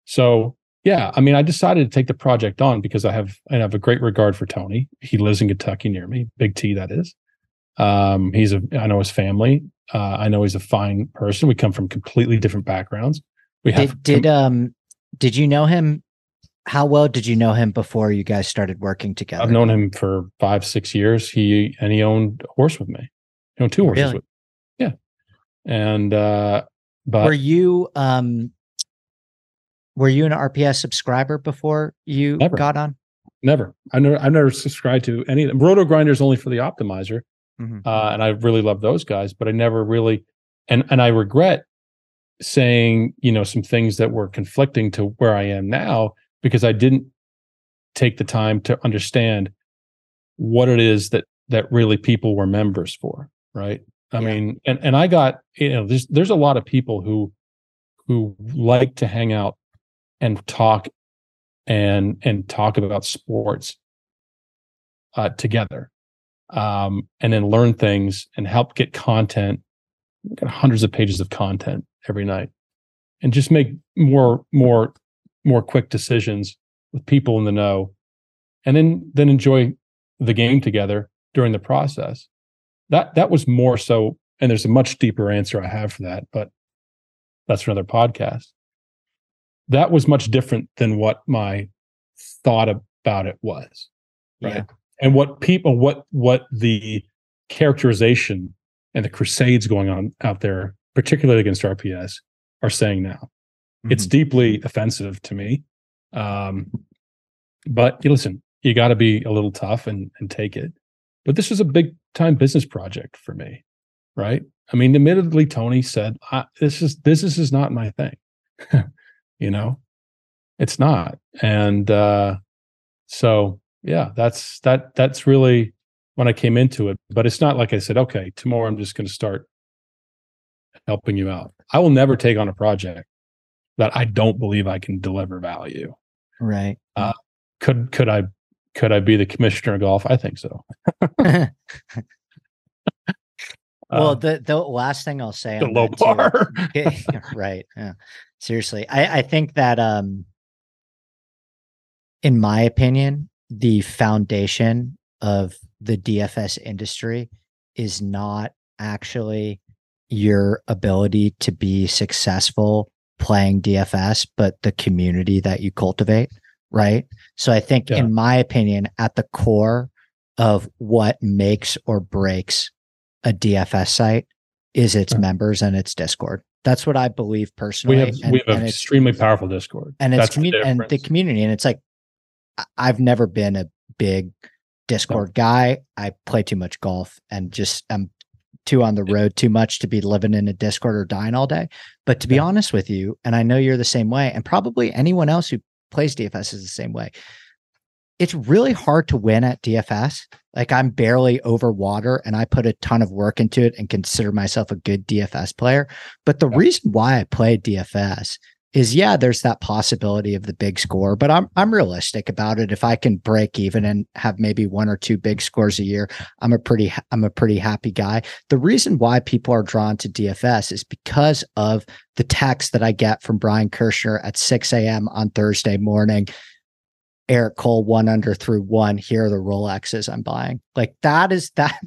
So yeah, I mean, I decided to take the project on because I have I have a great regard for Tony. He lives in Kentucky near me, Big T, that is. Um, he's a I know his family. Uh, I know he's a fine person. We come from completely different backgrounds. We have did, did um did you know him? How well did you know him before you guys started working together? I've known him for five six years. He and he owned a horse with me. He owned two horses really? with. Me. Yeah, and uh, but were you um were you an RPS subscriber before you never. got on? Never. I never. I never subscribed to any of them. Roto Grinders only for the optimizer, mm-hmm. uh, and I really love those guys. But I never really, and and I regret saying you know some things that were conflicting to where I am now because I didn't take the time to understand what it is that that really people were members for. Right. I yeah. mean, and and I got you know there's there's a lot of people who who like to hang out and talk and and talk about sports uh, together um, and then learn things and help get content got hundreds of pages of content every night and just make more more more quick decisions with people in the know and then then enjoy the game together during the process that that was more so and there's a much deeper answer i have for that but that's another podcast that was much different than what my thought about it was right yeah. and what people what what the characterization and the crusades going on out there particularly against rps are saying now mm-hmm. it's deeply offensive to me um but you listen you got to be a little tough and and take it but this was a big time business project for me right? I mean admittedly tony said this is this is not my thing. You know? It's not. And uh so yeah that's that that's really when i came into it. But it's not like i said okay tomorrow i'm just going to start helping you out. I will never take on a project that i don't believe i can deliver value. Right. Uh could could i could i be the commissioner of golf i think so well, uh, the the last thing I'll say the low bar, right? Yeah. Seriously, I I think that um, in my opinion, the foundation of the DFS industry is not actually your ability to be successful playing DFS, but the community that you cultivate, right? So I think, yeah. in my opinion, at the core of what makes or breaks a DFS site is its yeah. members and its Discord. That's what I believe personally. We have and, we have an extremely powerful Discord, and it's commu- and the community, and it's like I've never been a big Discord no. guy. I play too much golf and just I'm too on the road too much to be living in a Discord or dying all day. But to be yeah. honest with you, and I know you're the same way, and probably anyone else who plays DFS is the same way it's really hard to win at DFS. Like I'm barely over water and I put a ton of work into it and consider myself a good DFS player. But the yeah. reason why I play DFS is yeah, there's that possibility of the big score, but I'm I'm realistic about it. If I can break even and have maybe one or two big scores a year, I'm a pretty I'm a pretty happy guy. The reason why people are drawn to DFS is because of the text that I get from Brian Kirschner at 6 a.m. on Thursday morning Eric Cole one under through one. Here are the Rolexes I'm buying. Like that is that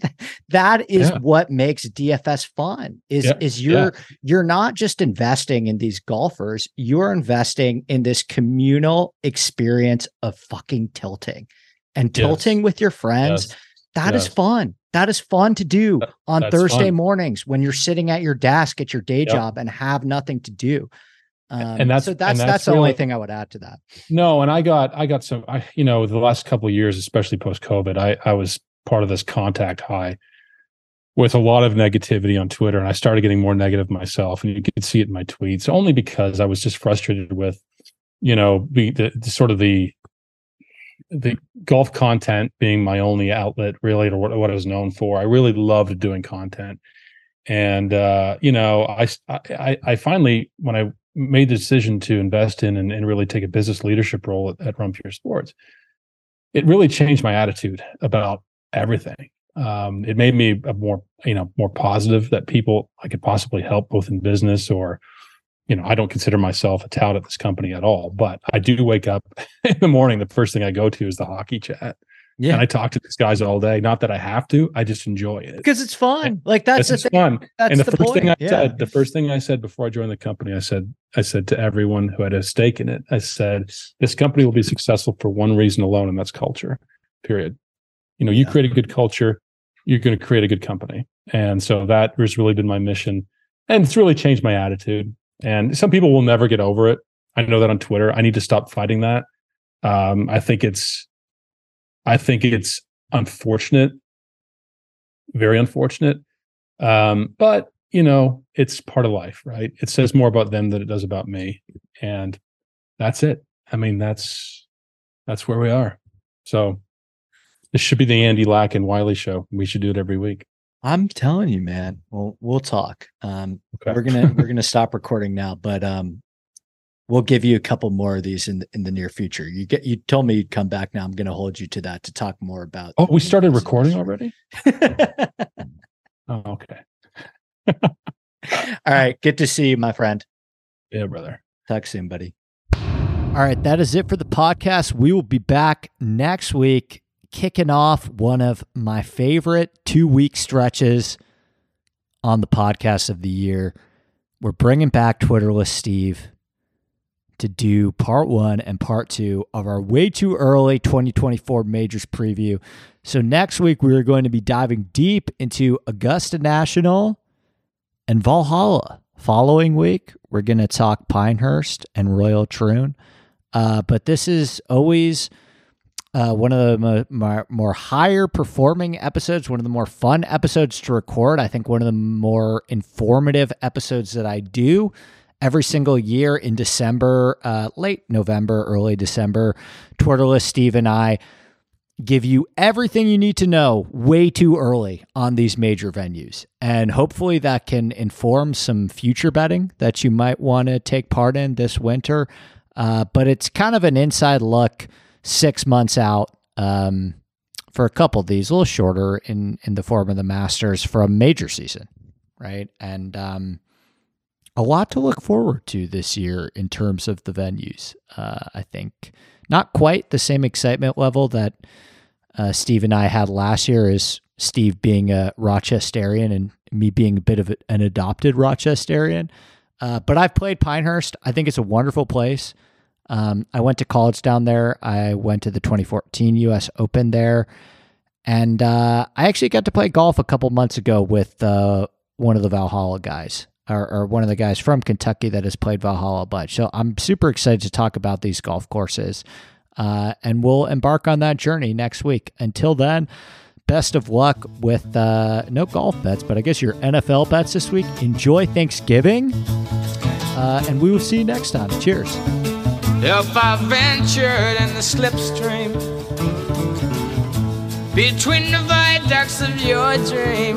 that is yeah. what makes DFS fun. Is yeah. is you're yeah. you're not just investing in these golfers, you're investing in this communal experience of fucking tilting. And tilting yes. with your friends, yes. that yes. is fun. That is fun to do on Thursday fun. mornings when you're sitting at your desk at your day yep. job and have nothing to do. Um, and that's so that's that's, that's the really, only thing I would add to that. No, and I got I got some I you know the last couple of years, especially post COVID, I I was part of this contact high with a lot of negativity on Twitter, and I started getting more negative myself, and you could see it in my tweets only because I was just frustrated with you know the, the, the sort of the the golf content being my only outlet, really, or what, what I was known for. I really loved doing content, and uh, you know, I, I I finally when I made the decision to invest in and, and really take a business leadership role at, at Pure Sports, it really changed my attitude about everything. Um, it made me a more you know more positive that people I could possibly help both in business or you know, I don't consider myself a tout at this company at all, but I do wake up in the morning. The first thing I go to is the hockey chat. Yeah. And I talk to these guys all day. Not that I have to, I just enjoy it. Because it's fun. Like that's it's fun. That's and the, the first point. thing I yeah. said, the first thing I said before I joined the company, I said, I said to everyone who had a stake in it, I said, this company will be successful for one reason alone, and that's culture. Period. You know, you yeah. create a good culture, you're going to create a good company. And so that has really been my mission. And it's really changed my attitude. And some people will never get over it. I know that on Twitter. I need to stop fighting that. Um, I think it's, I think it's unfortunate, very unfortunate. Um, but you know, it's part of life, right? It says more about them than it does about me, and that's it. I mean, that's that's where we are. So this should be the Andy Lack and Wiley show. We should do it every week. I'm telling you, man. Well, we'll talk. Um, okay. We're gonna we're gonna stop recording now, but um, we'll give you a couple more of these in the, in the near future. You get you told me you'd come back. Now I'm gonna hold you to that to talk more about. Oh, we started recording already. oh, okay. All right. Good to see you, my friend. Yeah, brother. Talk soon, buddy. All right, that is it for the podcast. We will be back next week kicking off one of my favorite two week stretches on the podcast of the year. We're bringing back Twitterless Steve to do part one and part two of our way too early 2024 majors preview. So, next week, we are going to be diving deep into Augusta National and Valhalla. Following week, we're going to talk Pinehurst and Royal Troon. Uh, but this is always uh, one of the more, more, higher performing episodes, one of the more fun episodes to record. I think one of the more informative episodes that I do every single year in December, uh, late November, early December. Twitterless Steve and I give you everything you need to know way too early on these major venues. And hopefully that can inform some future betting that you might want to take part in this winter. Uh, but it's kind of an inside look six months out um, for a couple of these, a little shorter in in the form of the Masters from major season, right? And um, a lot to look forward to this year in terms of the venues. Uh, I think not quite the same excitement level that uh, Steve and I had last year, as Steve being a Rochesterian and me being a bit of an adopted Rochesterian. Uh, but I've played Pinehurst. I think it's a wonderful place. Um, I went to college down there. I went to the 2014 U.S. Open there, and uh, I actually got to play golf a couple months ago with uh, one of the Valhalla guys, or, or, one of the guys from Kentucky that has played Valhalla a bunch. So I'm super excited to talk about these golf courses, uh, and we'll embark on that journey next week. Until then. Best of luck with uh, no golf bets, but I guess your NFL bets this week. Enjoy Thanksgiving, uh, and we will see you next time. Cheers. If I ventured in the slipstream between the viaducts of your dream,